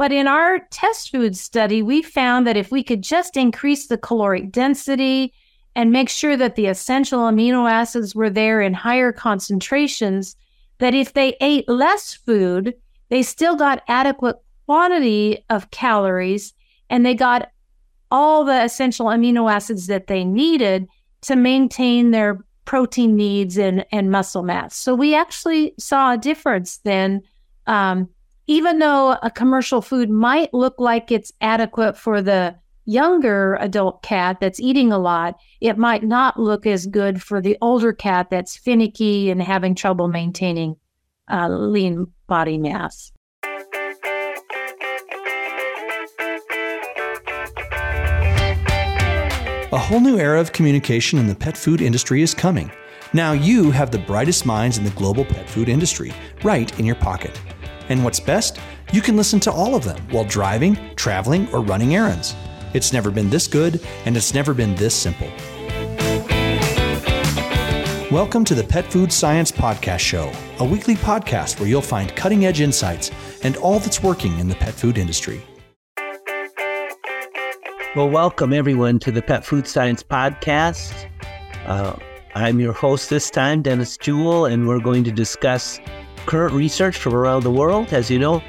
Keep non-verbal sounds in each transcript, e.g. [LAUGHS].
But in our test food study, we found that if we could just increase the caloric density and make sure that the essential amino acids were there in higher concentrations, that if they ate less food, they still got adequate quantity of calories and they got all the essential amino acids that they needed to maintain their protein needs and, and muscle mass. So we actually saw a difference then. Um, even though a commercial food might look like it's adequate for the younger adult cat that's eating a lot, it might not look as good for the older cat that's finicky and having trouble maintaining uh, lean body mass. A whole new era of communication in the pet food industry is coming. Now you have the brightest minds in the global pet food industry right in your pocket. And what's best? You can listen to all of them while driving, traveling, or running errands. It's never been this good, and it's never been this simple. Welcome to the Pet Food Science Podcast Show, a weekly podcast where you'll find cutting edge insights and all that's working in the pet food industry. Well, welcome everyone to the Pet Food Science Podcast. Uh, I'm your host this time, Dennis Jewell, and we're going to discuss current research from around the world. As you know,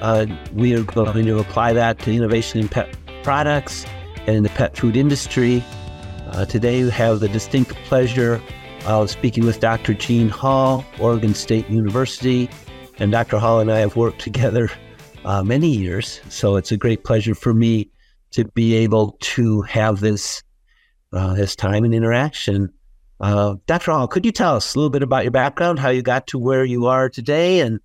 uh, we are going to apply that to innovation in pet products and in the pet food industry. Uh, today, we have the distinct pleasure of speaking with Dr. Jean Hall, Oregon State University. And Dr. Hall and I have worked together uh, many years, so it's a great pleasure for me to be able to have this uh, this time and interaction. Uh, Dr. Hall, could you tell us a little bit about your background, how you got to where you are today, and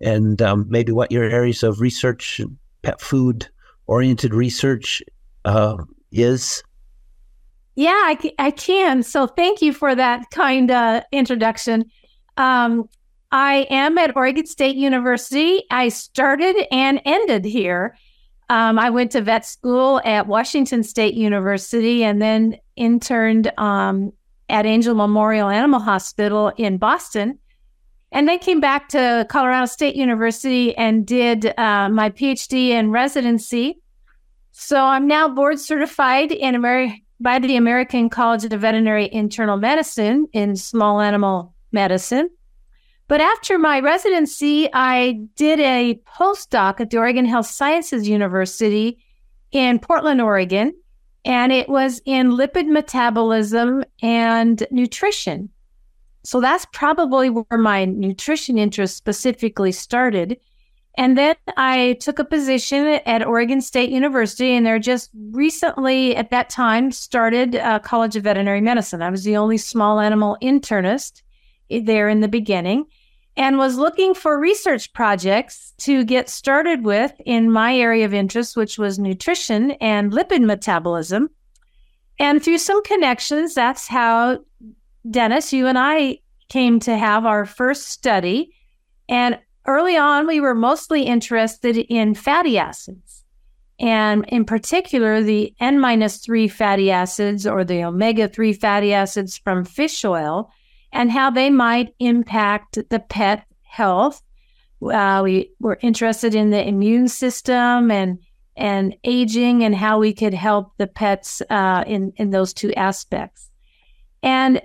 and um, maybe what your areas of research, pet food oriented research, uh, is? Yeah, I, I can. So thank you for that kind uh, introduction. Um, I am at Oregon State University. I started and ended here. Um, I went to vet school at Washington State University and then interned um, at Angell Memorial Animal Hospital in Boston. And then came back to Colorado State University and did uh, my PhD and residency. So I'm now board certified in Ameri- by the American College of Veterinary Internal Medicine in small animal medicine. But after my residency, I did a postdoc at the Oregon Health Sciences University in Portland, Oregon, and it was in lipid metabolism and nutrition. So that's probably where my nutrition interest specifically started. And then I took a position at Oregon State University, and they're just recently, at that time, started a College of Veterinary Medicine. I was the only small animal internist eh, there in the beginning and was looking for research projects to get started with in my area of interest, which was nutrition and lipid metabolism. And through some connections, that's how Dennis, you and I came to have our first study. And early on, we were mostly interested in fatty acids. And in particular, the N minus three fatty acids or the omega 3 fatty acids from fish oil and how they might impact the pet health. Uh, we were interested in the immune system and and aging and how we could help the pets uh, in in those two aspects. And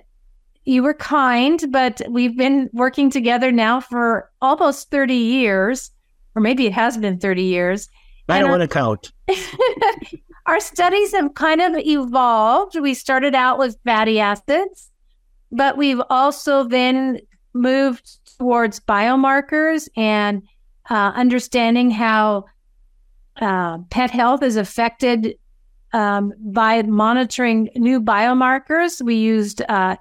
you were kind, but we've been working together now for almost thirty years, or maybe it has been thirty years. I don't want to count. [LAUGHS] our studies have kind of evolved. We started out with fatty acids but we've also then moved towards biomarkers and uh, understanding how uh, pet health is affected um, by monitoring new biomarkers. We used uh,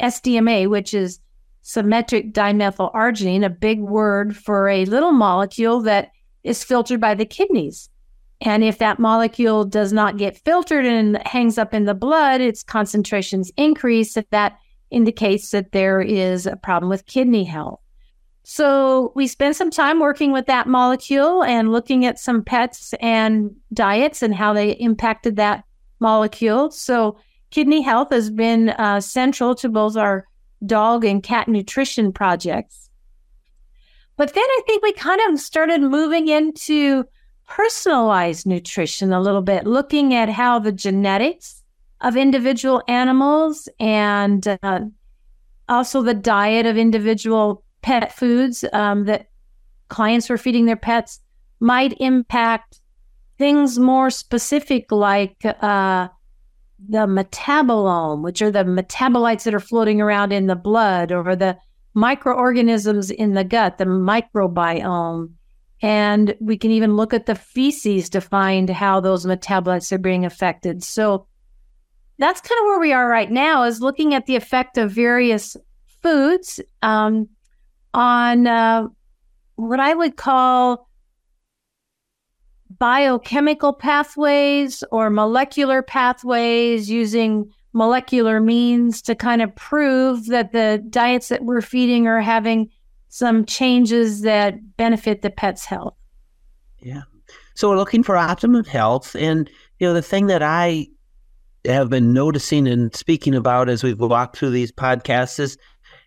SDMA, which is symmetric dimethyl arginine, a big word for a little molecule that is filtered by the kidneys. And if that molecule does not get filtered and hangs up in the blood, its concentrations increase. If that indicates that there is a problem with kidney health. So we spent some time working with that molecule and looking at some pets and diets and how they impacted that molecule. So kidney health has been uh, central to both our dog and cat nutrition projects. But then I think we kind of started moving into personalized nutrition a little bit, looking at how the genetics of individual animals and uh, also the diet of individual pet foods um, that clients were feeding their pets might impact things more specific like uh, the metabolome, which are the metabolites that are floating around in the blood, or the microorganisms in the gut, the microbiome. And we can even look at the feces to find how those metabolites are being affected. So that's kind of where we are right now is looking at the effect of various foods um, on uh, what I would call biochemical pathways or molecular pathways using molecular means to kind of prove that the diets that we're feeding are having some changes that benefit the pet's health. Yeah. So we're looking for optimum health. And, you know, the thing that I have been noticing and speaking about as we've walked through these podcasts is,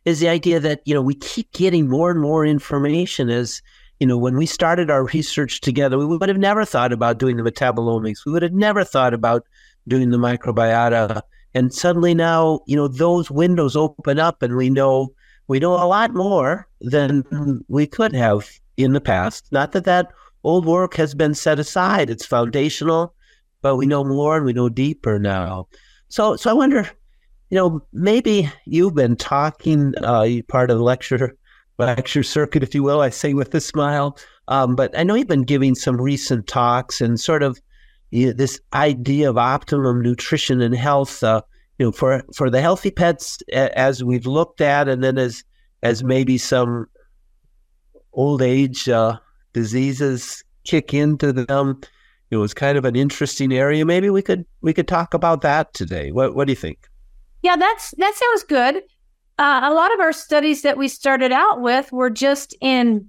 is the idea that, you know, we keep getting more and more information as, you know, when we started our research together, we would have never thought about doing the metabolomics. We would have never thought about doing the microbiota. And suddenly now, you know, those windows open up and we know we know a lot more than we could have in the past. Not that that old work has been set aside; it's foundational, but we know more and we know deeper now. So, so I wonder, you know, maybe you've been talking, uh, part of the lecture lecture circuit, if you will. I say with a smile. Um, but I know you've been giving some recent talks and sort of you know, this idea of optimum nutrition and health. Uh, you know, for for the healthy pets, as we've looked at, and then as as maybe some old age uh, diseases kick into them. It was kind of an interesting area. Maybe we could we could talk about that today. What what do you think? Yeah, that's that sounds good. Uh, a lot of our studies that we started out with were just in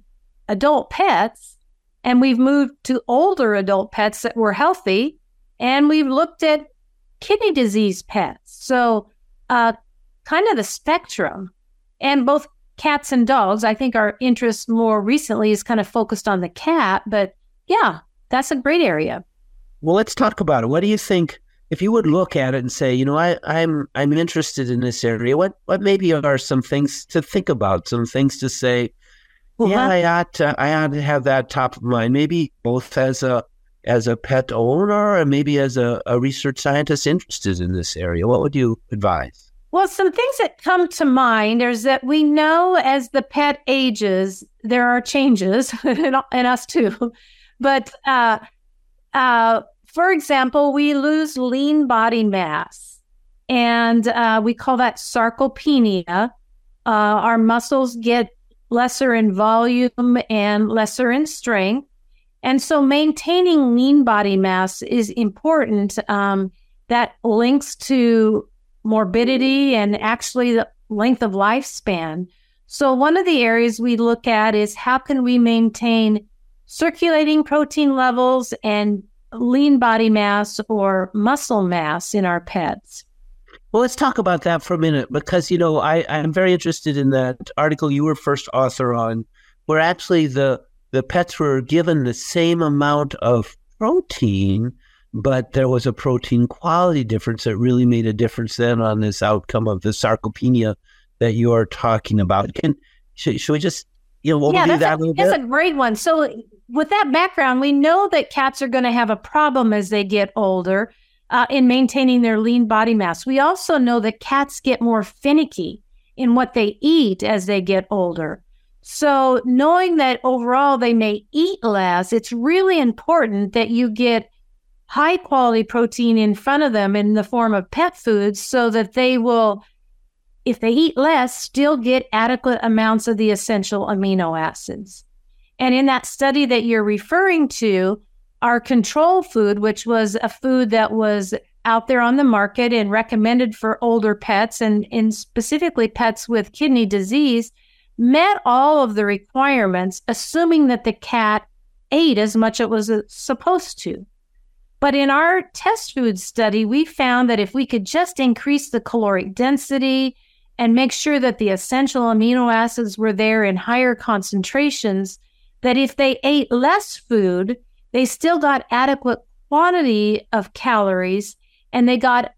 adult pets, and we've moved to older adult pets that were healthy, and we've looked at kidney disease pets. So, uh, kind of the spectrum, and both cats and dogs. I think our interest more recently is kind of focused on the cat, but yeah, that's a great area. Well, let's talk about it. What do you think? if you would look at it and say, you know, I, I'm I'm interested in this area, what what maybe are some things to think about, some things to say, well, yeah, I ought to, I ought to have that top of mind. Maybe both as a as a pet owner and maybe as a, a research scientist interested in this area. What would you advise? Well, some things that come to mind is that we know as the pet ages, there are changes [LAUGHS] in, in us too. But uh, uh, for example, we lose lean body mass, and uh, we call that sarcopenia. Uh, our muscles get lesser in volume and lesser in strength. And so maintaining lean body mass is important. Um, that links to morbidity and actually the length of lifespan. So one of the areas we look at is how can we maintain circulating protein levels and lean body mass or muscle mass in our pets. Well, let's talk about that for a minute because, you know, I, I'm very interested in that article you were first author on, where actually the, the pets were given the same amount of protein, but there was a protein quality difference that really made a difference then on this outcome of the sarcopenia that you are talking about. Can should, should we just you know, yeah, that's, that a, that's a great one. So, with that background, we know that cats are going to have a problem as they get older uh, in maintaining their lean body mass. We also know that cats get more finicky in what they eat as they get older. So, knowing that overall they may eat less, it's really important that you get high quality protein in front of them in the form of pet foods so that they will if they eat less, still get adequate amounts of the essential amino acids. And in that study that you're referring to, our control food, which was a food that was out there on the market and recommended for older pets and in specifically pets with kidney disease, met all of the requirements, assuming that the cat ate as much as it was uh, supposed to. But in our test food study, we found that if we could just increase the caloric density, and make sure that the essential amino acids were there in higher concentrations, that if they ate less food, they still got adequate quantity of calories and they got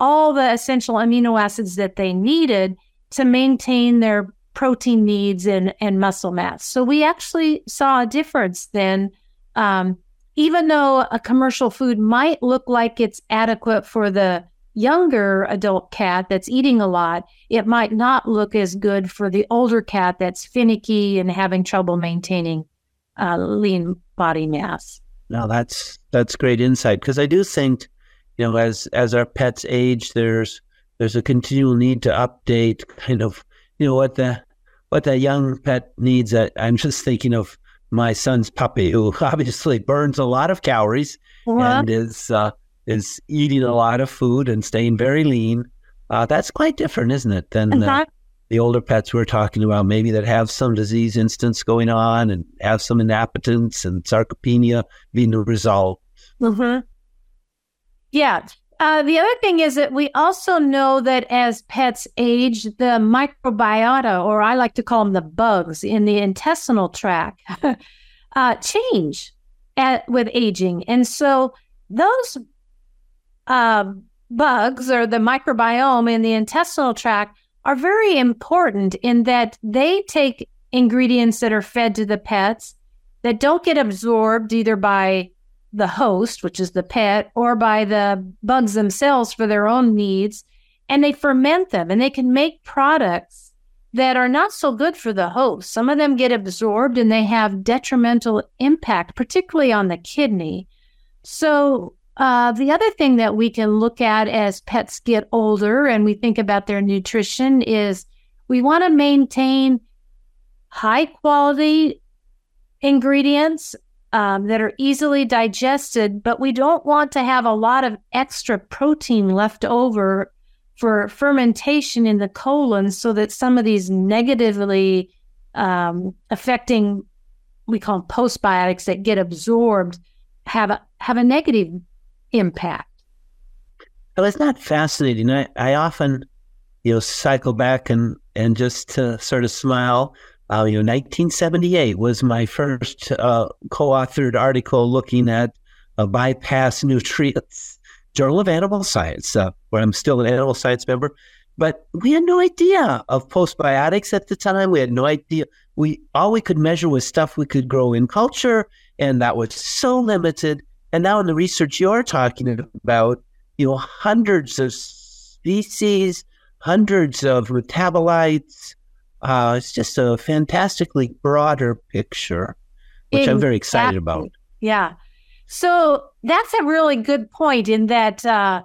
all the essential amino acids that they needed to maintain their protein needs and, and muscle mass. So we actually saw a difference then. Um, even though a commercial food might look like it's adequate for the younger adult cat that's eating a lot, it might not look as good for the older cat that's finicky and having trouble maintaining uh, lean body mass. Now that's that's great insight because I do think, you know, as as our pets age, there's there's a continual need to update kind of you know what the what that young pet needs. I'm just thinking of my son's puppy who [LAUGHS] obviously burns a lot of calories what? and is uh, is eating a lot of food and staying very lean. Uh, that's quite different, isn't it, than uh, the older pets we're talking about, maybe that have some disease instance going on and have some inappetence and sarcopenia being the result. Mm-hmm. Yeah. Uh, the other thing is that we also know that as pets age, the microbiota, or I like to call them the bugs in the intestinal tract, [LAUGHS] uh, change at, with aging. And so those uh, bugs or the microbiome in the intestinal tract are very important in that they take ingredients that are fed to the pets that don't get absorbed either by the host, which is the pet, or by the bugs themselves for their own needs. And they ferment them and they can make products that are not so good for the host. Some of them get absorbed and they have detrimental impact, particularly on the kidney. So uh, the other thing that we can look at as pets get older and we think about their nutrition is we want to maintain high quality ingredients um, that are easily digested, but we don't want to have a lot of extra protein left over for fermentation in the colon so that some of these negatively um, affecting, we call them postbiotics that get absorbed, have a, have a negative impact. Well, it's not fascinating. I, I often, you know, cycle back and, and just to sort of smile. Uh, you know, 1978 was my first uh, co-authored article looking at a bypass nutrients, Journal of Animal Science, uh, where I'm still an animal science member. But we had no idea of postbiotics at the time. We had no idea. We all we could measure was stuff we could grow in culture, and that was so limited. And now in the research you're talking about, you know, hundreds of species, hundreds of metabolites. Uh, it's just a fantastically broader picture, which exactly. I'm very excited about. Yeah. So that's a really good point in that uh,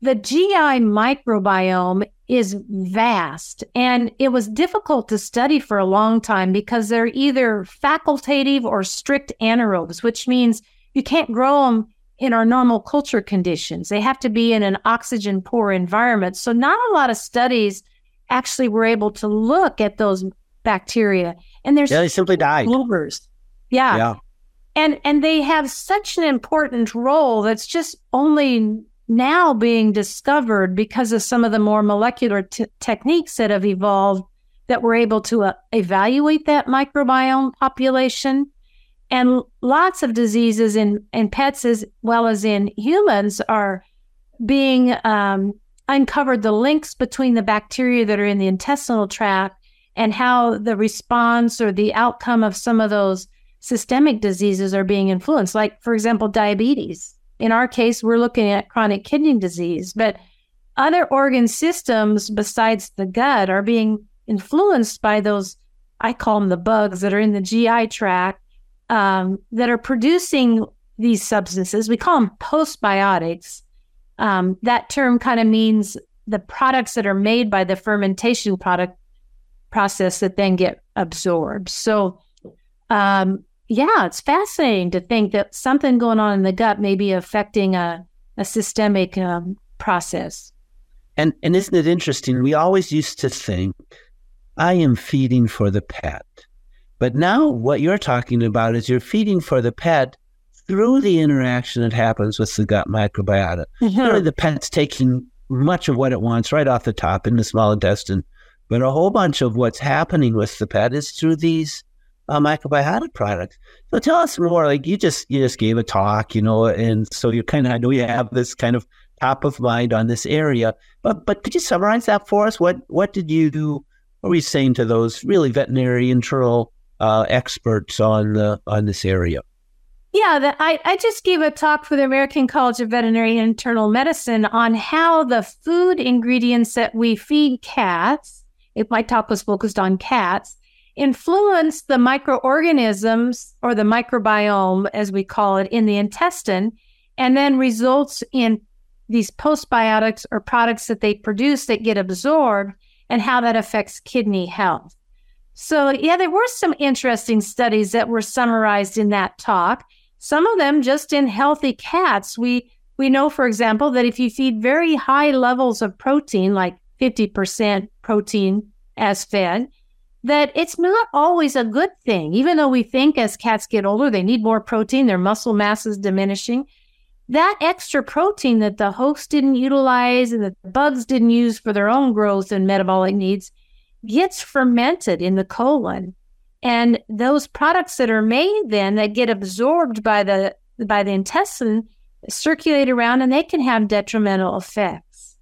the GI microbiome is vast and it was difficult to study for a long time because they're either facultative or strict anaerobes, which means you can't grow them in our normal culture conditions. They have to be in an oxygen poor environment. So, not a lot of studies actually were able to look at those bacteria. And there's yeah, they simply died. Movers. Yeah. yeah. And and they have such an important role that's just only now being discovered because of some of the more molecular t- techniques that have evolved that were able to uh, evaluate that microbiome population and lots of diseases in, in pets as well as in humans are being um, uncovered the links between the bacteria that are in the intestinal tract and how the response or the outcome of some of those systemic diseases are being influenced. Like, for example, diabetes. In our case, we're looking at chronic kidney disease, but other organ systems besides the gut are being influenced by those, I call them the bugs that are in the GI tract um, that are producing these substances. We call them postbiotics. Um, that term kind of means the products that are made by the fermentation product process that then get absorbed. So, um, yeah, it's fascinating to think that something going on in the gut may be affecting a, a systemic um, process. And and isn't it interesting? We always used to think, I am feeding for the pet. But now what you're talking about is you're feeding for the pet through the interaction that happens with the gut microbiota. Mm-hmm. Really, the pet's taking much of what it wants right off the top in the small intestine, but a whole bunch of what's happening with the pet is through these uh, microbiotic products. So tell us more. Like you just you just gave a talk, you know, and so you kind of I know you have this kind of top of mind on this area. But but could you summarize that for us? What what did you do? What were you saying to those really veterinary internal uh, experts on the on this area? Yeah, the, I, I just gave a talk for the American College of Veterinary Internal Medicine on how the food ingredients that we feed cats, if my talk was focused on cats, influence the microorganisms or the microbiome, as we call it, in the intestine, and then results in these postbiotics or products that they produce that get absorbed and how that affects kidney health. So, yeah, there were some interesting studies that were summarized in that talk. Some of them just in healthy cats. We we know, for example, that if you feed very high levels of protein, like 50% protein as fed, that it's not always a good thing. Even though we think as cats get older, they need more protein, their muscle mass is diminishing. That extra protein that the host didn't utilize and that the bugs didn't use for their own growth and metabolic needs gets fermented in the colon. And those products that are made then that get absorbed by the by the intestine circulate around and they can have detrimental effects.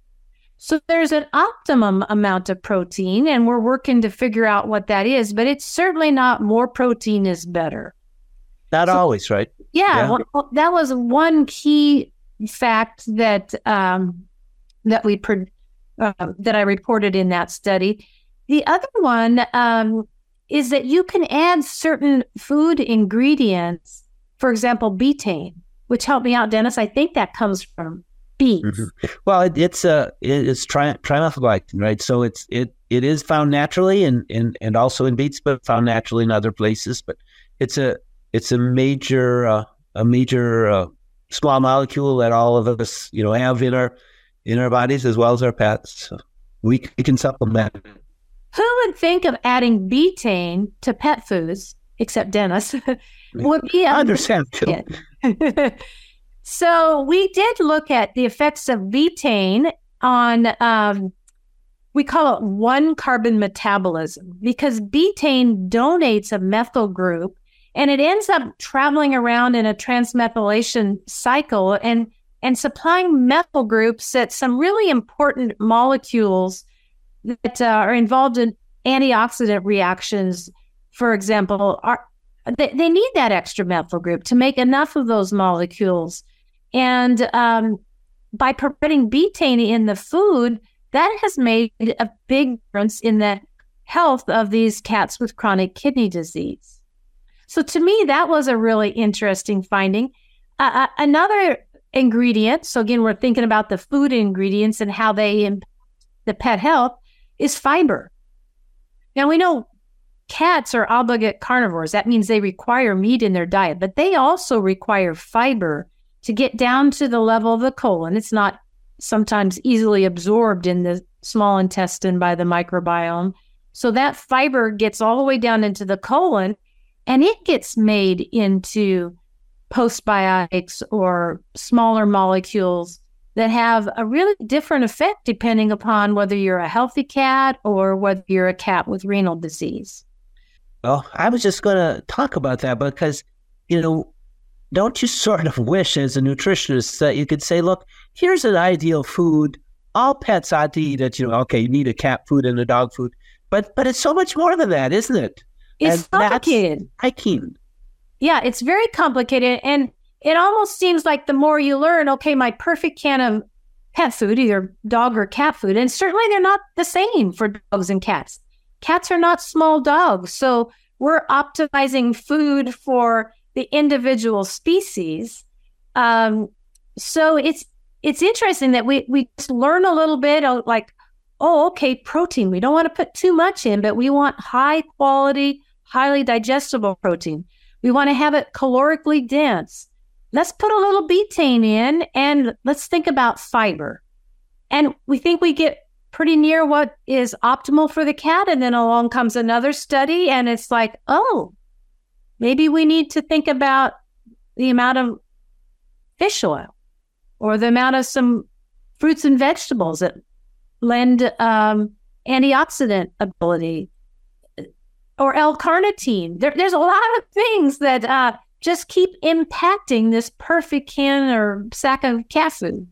So there's an optimum amount of protein and we're working to figure out what that is, but it's certainly not more protein is better. Not so, always, right? Yeah, yeah. Well, that was one key fact that um, that we uh, that I reported in that study the other one um, is that you can add certain food ingredients, for example, betaine, which helped me out, Dennis. I think that comes from beets. Mm-hmm. Well, it, it's a uh, it's tri- trimethylglycine, right? So it's it it is found naturally and and and also in beets, but found naturally in other places. But it's a it's a major uh, a major uh, small molecule that all of us you know have in our in our bodies as well as our pets. So we, we can supplement who would think of adding betaine to pet foods, except Dennis, [LAUGHS] would be I understand too. [LAUGHS] so we did look at the effects of betaine on um, we call it one carbon metabolism because betaine donates a methyl group and it ends up traveling around in a transmethylation cycle and and supplying methyl groups that some really important molecules that uh, are involved in antioxidant reactions, for example, are they, they need that extra methyl group to make enough of those molecules. And um, by putting betaine in the food, that has made a big difference in the health of these cats with chronic kidney disease. So to me, that was a really interesting finding. Uh another ingredient, so again, we're thinking about the food ingredients and how they impact the pet health, is fiber. Now we know cats are obligate carnivores. That means they require meat in their diet, but they also require fiber to get down to the level of the colon. It's not sometimes easily absorbed in the small intestine by the microbiome. So that fiber gets all the way down into the colon and it gets made into postbiotics or smaller molecules that have a really different effect depending upon whether you're a healthy cat or whether you're a cat with renal disease. Well, I was just going to talk about that because, you know, don't you sort of [LAUGHS] wish as a nutritionist that you could say, look, here's an ideal food. All pets ought to eat it. You know, okay, you need a cat food and a dog food, but but it's so much more than that, isn't it? It's and complicated. Hiking. Yeah, it's very complicated, and it almost seems like the more you learn, okay, my perfect can of pet food, either dog or cat food, and certainly they're not the same for dogs and cats. Cats are not small dogs. So we're optimizing food for the individual species. Um, so it's it's interesting that we we just learn a little bit of like, oh, okay, protein. We don't want to put too much in, but we want high quality, highly digestible protein. We want to have it calorically dense let's put a little betaine in and let's think about fiber. And we think we get pretty near what is optimal for the cat. And then along comes another study, and it's like, oh, maybe we need to think about the amount of fish oil or the amount of some fruits and vegetables that lend um, antioxidant ability or L-carnitine. There, there's a lot of things that uh, just keep impacting this perfect can or sack of cat food.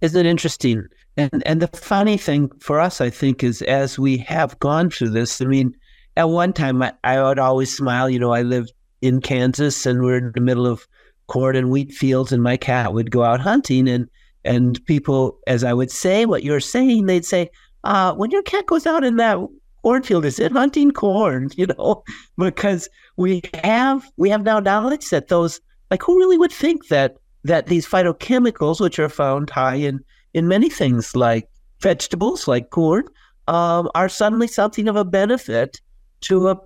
Isn't it interesting? And and the funny thing for us, I think, is as we have gone through this. I mean, at one time, I, I would always smile. You know, I lived in Kansas, and we're in the middle of corn and wheat fields, and my cat would go out hunting, and and people, as I would say what you're saying, they'd say, uh, "When your cat goes out in that cornfield, is it hunting corn?" You know, [LAUGHS] because we have we have now knowledge that those like who really would think that that these phytochemicals, which are found high in in many things like vegetables, like corn, um, are suddenly something of a benefit to a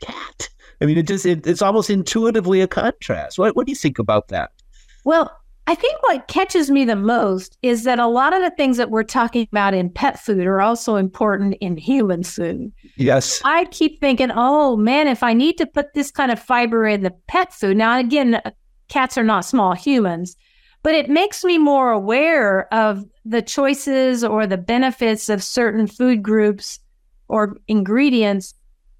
cat. I mean, it just it, it's almost intuitively a contrast. What what do you think about that? Well, I think what catches me the most is that a lot of the things that we're talking about in pet food are also important in human food. Yes. I keep thinking, oh man, if I need to put this kind of fiber in the pet food, now again, cats are not small humans, but it makes me more aware of the choices or the benefits of certain food groups or ingredients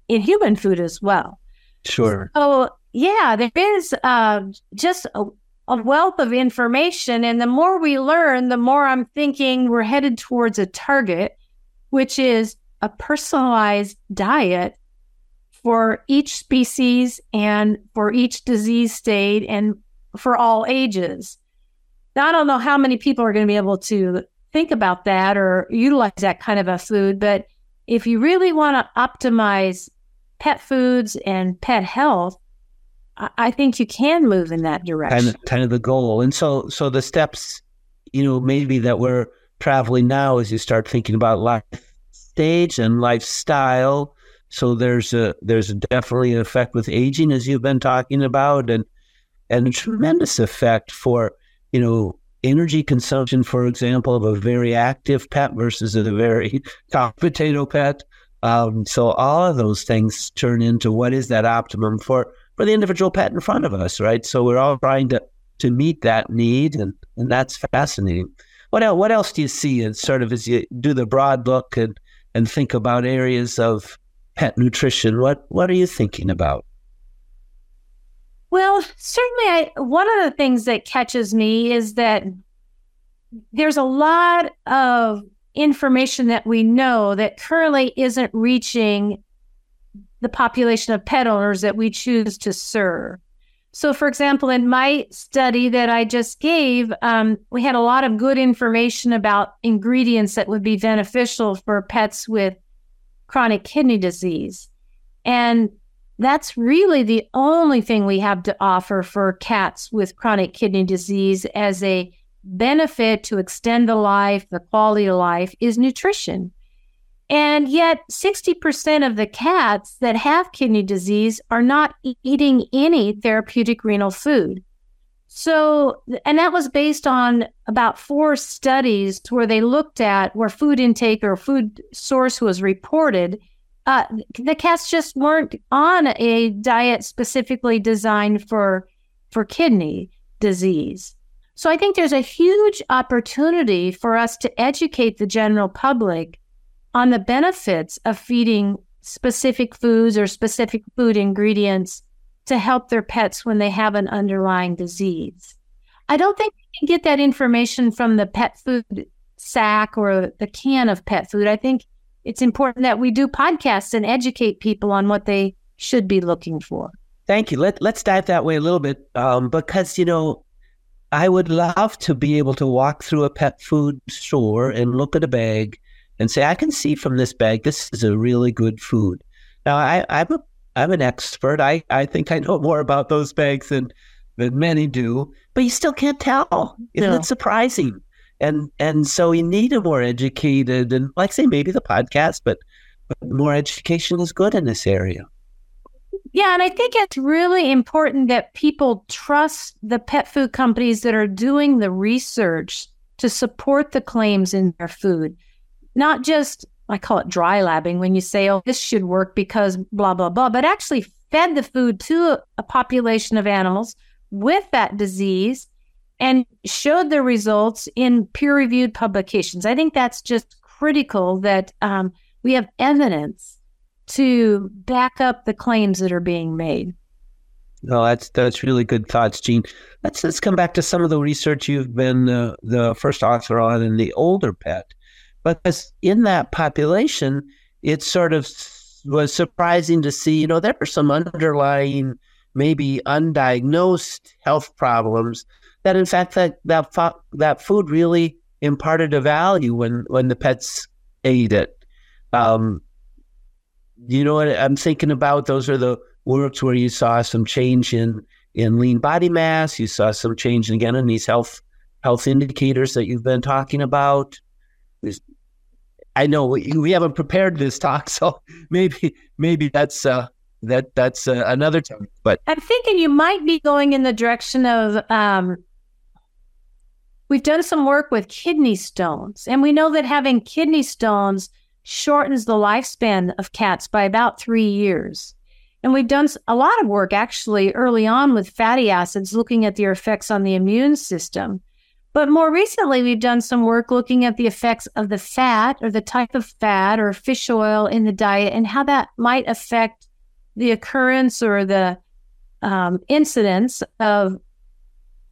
in human food as well. Sure. So, yeah, there is uh, just a, a wealth of information. And the more we learn, the more I'm thinking we're headed towards a target, which is a personalized diet for each species and for each disease state and for all ages. Now, I don't know how many people are going to be able to think about that or utilize that kind of a food, but if you really want to optimize pet foods and pet health, I think you can move in that direction. Kind of, kind of the goal. And so, so the steps, you know, maybe that we're traveling now as you start thinking about life stage and lifestyle. So there's a there's definitely an effect with aging, as you've been talking about, and and a tremendous effect for you know, energy consumption, for example, of a very active pet versus a very [LAUGHS] hot potato pet. Um, so all of those things turn into what is that optimum for for the individual pet in front of us, right? So we're all trying to to meet that need, and and that's fascinating. What else? What else do you see? And sort of as you do the broad look and and think about areas of pet nutrition, what what are you thinking about? Well, certainly, I, one of the things that catches me is that there's a lot of information that we know that currently isn't reaching the population of pet owners that we choose to serve. So, for example, in my study that I just gave, um, we had a lot of good information about ingredients that would be beneficial for pets with chronic kidney disease. And that's really the only thing we have to offer for cats with chronic kidney disease as a benefit to extend the life, the quality of life is nutrition. And yet, 60% of the cats that have kidney disease are not eating any therapeutic renal food. So, and that was based on about four studies where they looked at where food intake or food source was reported uh, the cats just weren't on a diet specifically designed for for kidney disease. So I think there's a huge opportunity for us to educate the general public on the benefits of feeding specific foods or specific food ingredients to help their pets when they have an underlying disease. I don't think you can get that information from the pet food sack or the can of pet food. I think it's important that we do podcasts and educate people on what they should be looking for. Thank you. Let, let's dive that way a little bit um, because, you know, I would love to be able to walk through a pet food store and look at a bag and say, I can see from this bag, this is a really good food. Now, I, I'm, a, I'm an expert. I, I think I know more about those bags than, than many do, but you still can't tell. Isn't no. it surprising? and and so we need a more educated and like say maybe the podcast, but, but more education is good in this area. Yeah, and I think it's really important that people trust the pet food companies that are doing the research to support the claims in their food, not just I call it dry labbing when you say, oh, this should work because blah, blah, blah, but actually fed the food to a population of animals with that disease and showed the results in peer reviewed publications. I think that's just critical that um, we have evidence to back up the claims that are being made. No, that's that's really good thoughts, Jean. Let's let's come back to some of the research you've been uh, the first author on in the older pet, but in that population, it sort of was surprising to see. You know, there are some underlying, maybe undiagnosed health problems that, in fact, that that that food really imparted a value when when the pets ate it. Um, you know what I'm thinking about? Those are the works where you saw some change in in lean body mass. You saw some change again in these health health indicators that you've been talking about. I know we, we haven't prepared this talk, [LAUGHS] so maybe maybe that's uh, that that's uh, another time. But I'm thinking you might be going in the direction of. Um, we've done some work with kidney stones, and we know that having kidney stones shortens the lifespan of cats by about three years. And we've done a lot of work actually early on with fatty acids, looking at their effects on the immune system. But more recently, we've done some work looking at the effects of the fat or the type of fat or fish oil in the diet and how that might affect the occurrence or the um, incidence of,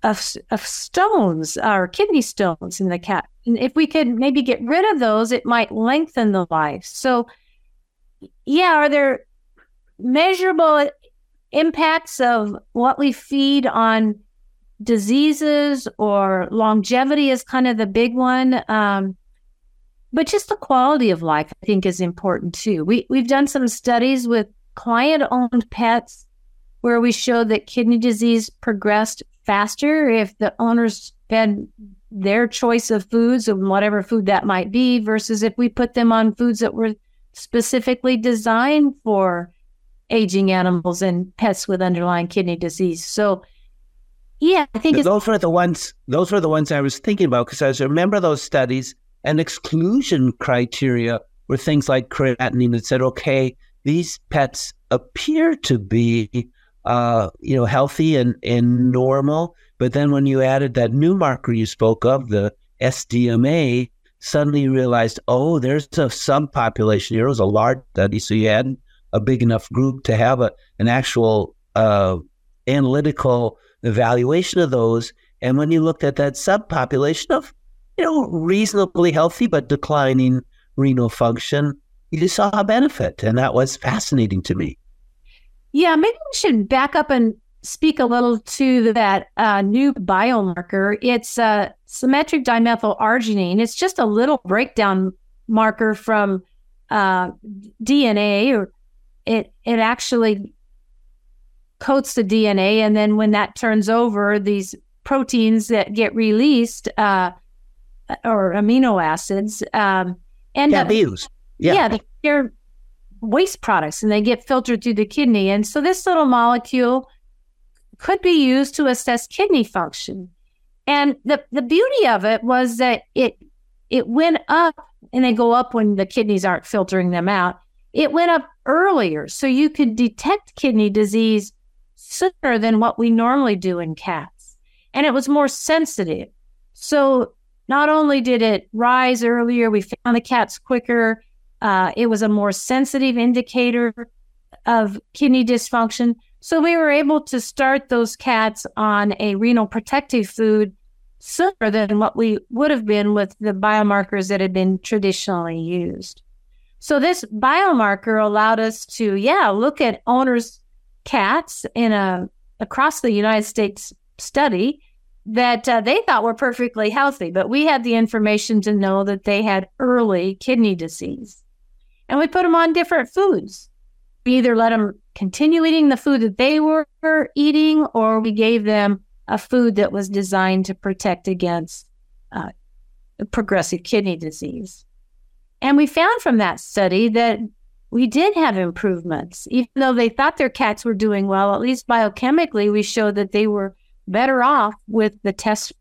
of, of stones or kidney stones in the cat. And if we could maybe get rid of those, it might lengthen the life. So, yeah, are there measurable impacts of what we feed on diseases or longevity is kind of the big one. Um, but just the quality of life, I think, is important too. We we've done some studies with client-owned pets where we showed that kidney disease progressed faster if the owners fed their choice of foods and whatever food that might be versus if we put them on foods that were specifically designed for aging animals and pets with underlying kidney disease. So, yeah, I think those were the ones. Those were the ones I was thinking about because I remember those studies and exclusion criteria were things like creatinine that said, okay, these pets appear to be, uh, you know, healthy and and normal, but then when you added that new marker you spoke of, the SDMA, suddenly you realized, oh, there's a subpopulation here. It was a large study, so you had a big enough group to have a, an actual uh, analytical evaluation of those. And when you looked at that subpopulation of, you know, reasonably healthy but declining renal function, you just saw a benefit. And that was fascinating to me. Yeah, maybe we should back up and speak a little to that uh, new biomarker. It's uh, symmetric dimethyl arginine. It's just a little breakdown marker from uh, DNA or it it actually coats the DNA, and then when that turns over, these proteins that get released uh, or amino acids um, end up views. Yeah, yeah, they're waste products, and they get filtered through the kidney. And so this little molecule could be used to assess kidney function. And the the beauty of it was that it it went up, and they go up when the kidneys aren't filtering them out. It went up earlier, so you could detect kidney disease sooner than what we normally do in cats. And it was more sensitive. So not only did it rise earlier, we found the cats quicker. Uh, it was a more sensitive indicator of kidney dysfunction. So we were able to start those cats on a renal protective food sooner than what we would have been with the biomarkers that had been traditionally used. So this biomarker allowed us to, yeah, look at owners' cats in a across the United States study that uh, they thought were perfectly healthy, but we had the information to know that they had early kidney disease. And we put them on different foods. We either let them continue eating the food that they were eating, or we gave them a food that was designed to protect against uh, progressive kidney disease. And we found from that study that we did have improvements. Even though they thought their cats were doing well, at least biochemically, we showed that they were better off with the test.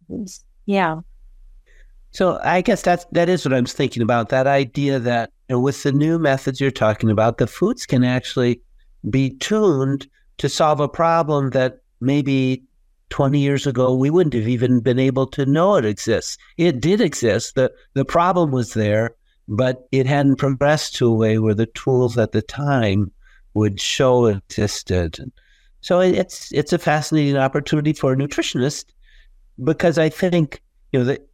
Yeah. So I guess that's that is what I'm thinking about. That idea that with the new methods you're talking about, the foods can actually be tuned to solve a problem that maybe 20 years ago we wouldn't have even been able to know it exists. It did exist. The the problem was there, but it hadn't progressed to a way where the tools at the time would show it existed. So it's it's a fascinating opportunity for a nutritionist because I think you know that.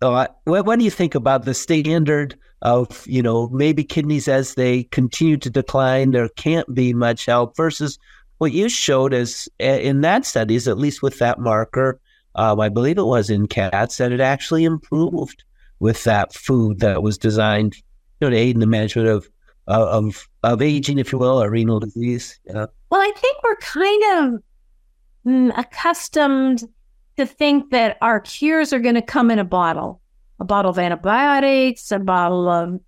Uh, what, what do you think about the standard of you know maybe kidneys as they continue to decline there can't be much help versus what you showed as in that studies at least with that marker um, I believe it was in cats that it actually improved with that food that was designed you know to aid in the management of of of aging, if you will, or renal disease. Yeah. Well, I think we're kind of mm, accustomed to think that our cures are going to come in a bottle, a bottle of antibiotics, a bottle of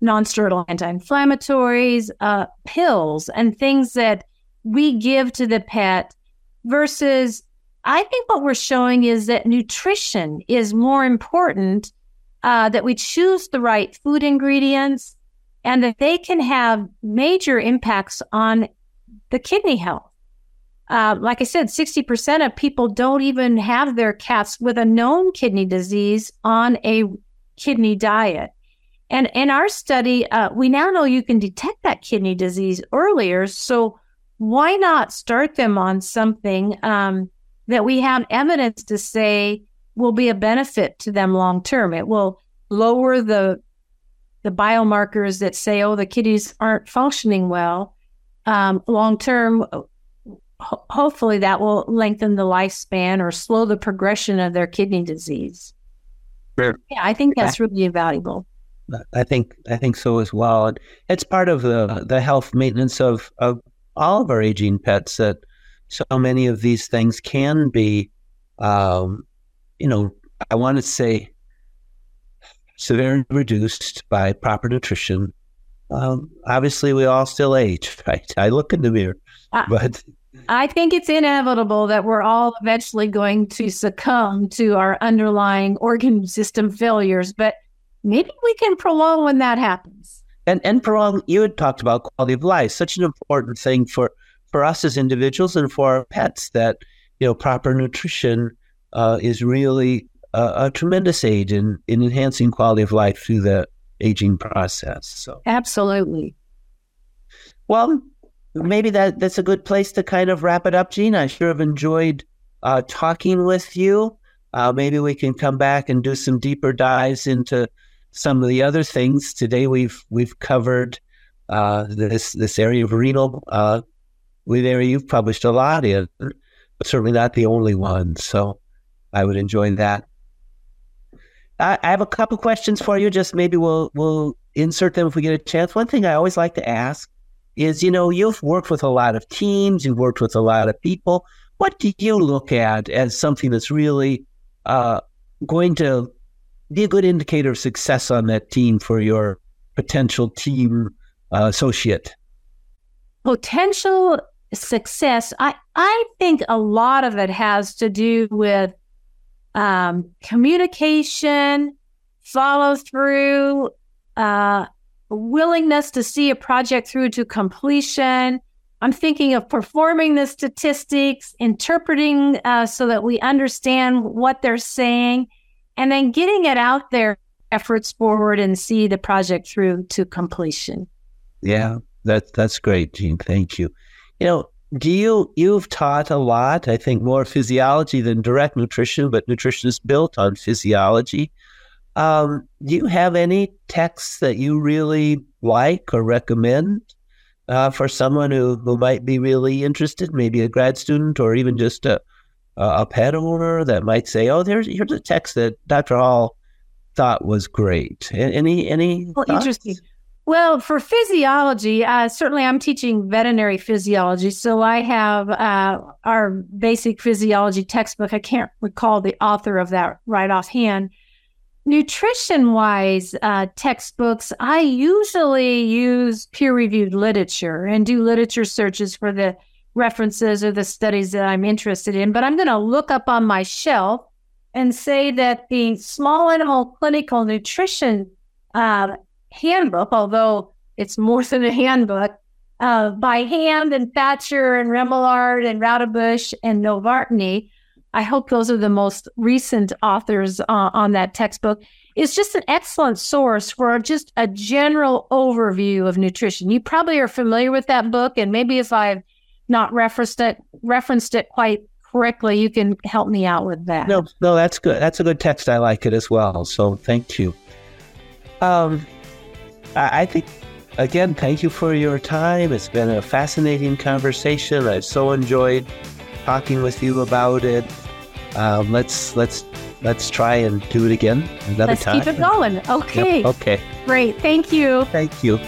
non-steroidal anti-inflammatories, uh, pills, and things that we give to the pet. Versus, I think what we're showing is that nutrition is more important. Uh, that we choose the right food ingredients and that they can have major impacts on the kidney health. Uh, like I said, 60% of people don't even have their cats with a known kidney disease on a kidney diet. And in our study, uh, we now know you can detect that kidney disease earlier. So why not start them on something um, that we have evidence to say will be a benefit to them long term? It will lower the the biomarkers that say, oh, the kidneys aren't functioning well, um, long term, ho- hopefully that will lengthen the lifespan or slow the progression of their kidney disease. Sure. Yeah, I think that's really valuable. I think I think so as well. And it's part of the the health maintenance of of all of our aging pets that so many of these things can be, um, you know, I want to say severely reduced by proper nutrition. Um, obviously, we all still age, [LAUGHS] right? I look in the mirror, uh, but I think it's inevitable that we're all eventually going to succumb to our underlying organ system failures. But maybe we can prolong when that happens. And and prolong. You had talked about quality of life, such an important thing for for us as individuals and for our pets. That you know, proper nutrition uh, is really a, a tremendous aid in, in enhancing quality of life through the aging process. So absolutely. Well, maybe that that's a good place to kind of wrap it up, Jean. I sure have enjoyed uh, talking with you. Uh, maybe we can come back and do some deeper dives into some of the other things. Today we've we've covered uh, this this area of renal. Uh, with area you've published a lot in, but certainly not the only one. So I would enjoy that. I, have a couple questions for you. Just maybe we'll we'll insert them if we get a chance. One thing I always like to ask is, you know, you've worked with a lot of teams, you've worked with a lot of people. What do you look at as something that's really uh, going to be a good indicator of success on that team for your potential team uh, associate? Potential success, I, I think a lot of it has to do with um, communication, follow through, uh, willingness to see a project through to completion. I'm thinking of performing the statistics, interpreting uh, so that we understand what they're saying, and then getting it out there, efforts forward, and see the project through to completion. Yeah, that that's great, Jean. Thank you. You know, you you've taught a lot i think more physiology than direct nutrition but nutrition is built on physiology. Um, do you have any texts that you really like or recommend uh, for someone who, who might be really interested maybe a grad student or even just a, a pet owner that might say oh there's here's a text that dr hall thought was great. Any any well, interesting well, for physiology, uh, certainly I'm teaching veterinary physiology. So I have uh, our basic physiology textbook. I can't recall the author of that right offhand. Nutrition wise uh, textbooks, I usually use peer reviewed literature and do literature searches for the references or the studies that I'm interested in. But I'm going to look up on my shelf and say that the small animal clinical nutrition uh, handbook, although it's more than a handbook, uh, by Hand and Thatcher and Remillard and Roudebush and Novotny. I hope those are the most recent authors uh, on that textbook. It's just an excellent source for just a general overview of nutrition. You probably are familiar with that book, and maybe if I've not referenced it referenced it quite correctly, you can help me out with that. No, no, that's good. That's a good text. I like it as well. So thank you. Um, I, I think again, thank you for your time. It's been a fascinating conversation. I've so enjoyed talking with you about it. Um, let's let's let's try and do it again another time. let's keep it going. Okay. Yep, okay. Great. Thank you. Thank you.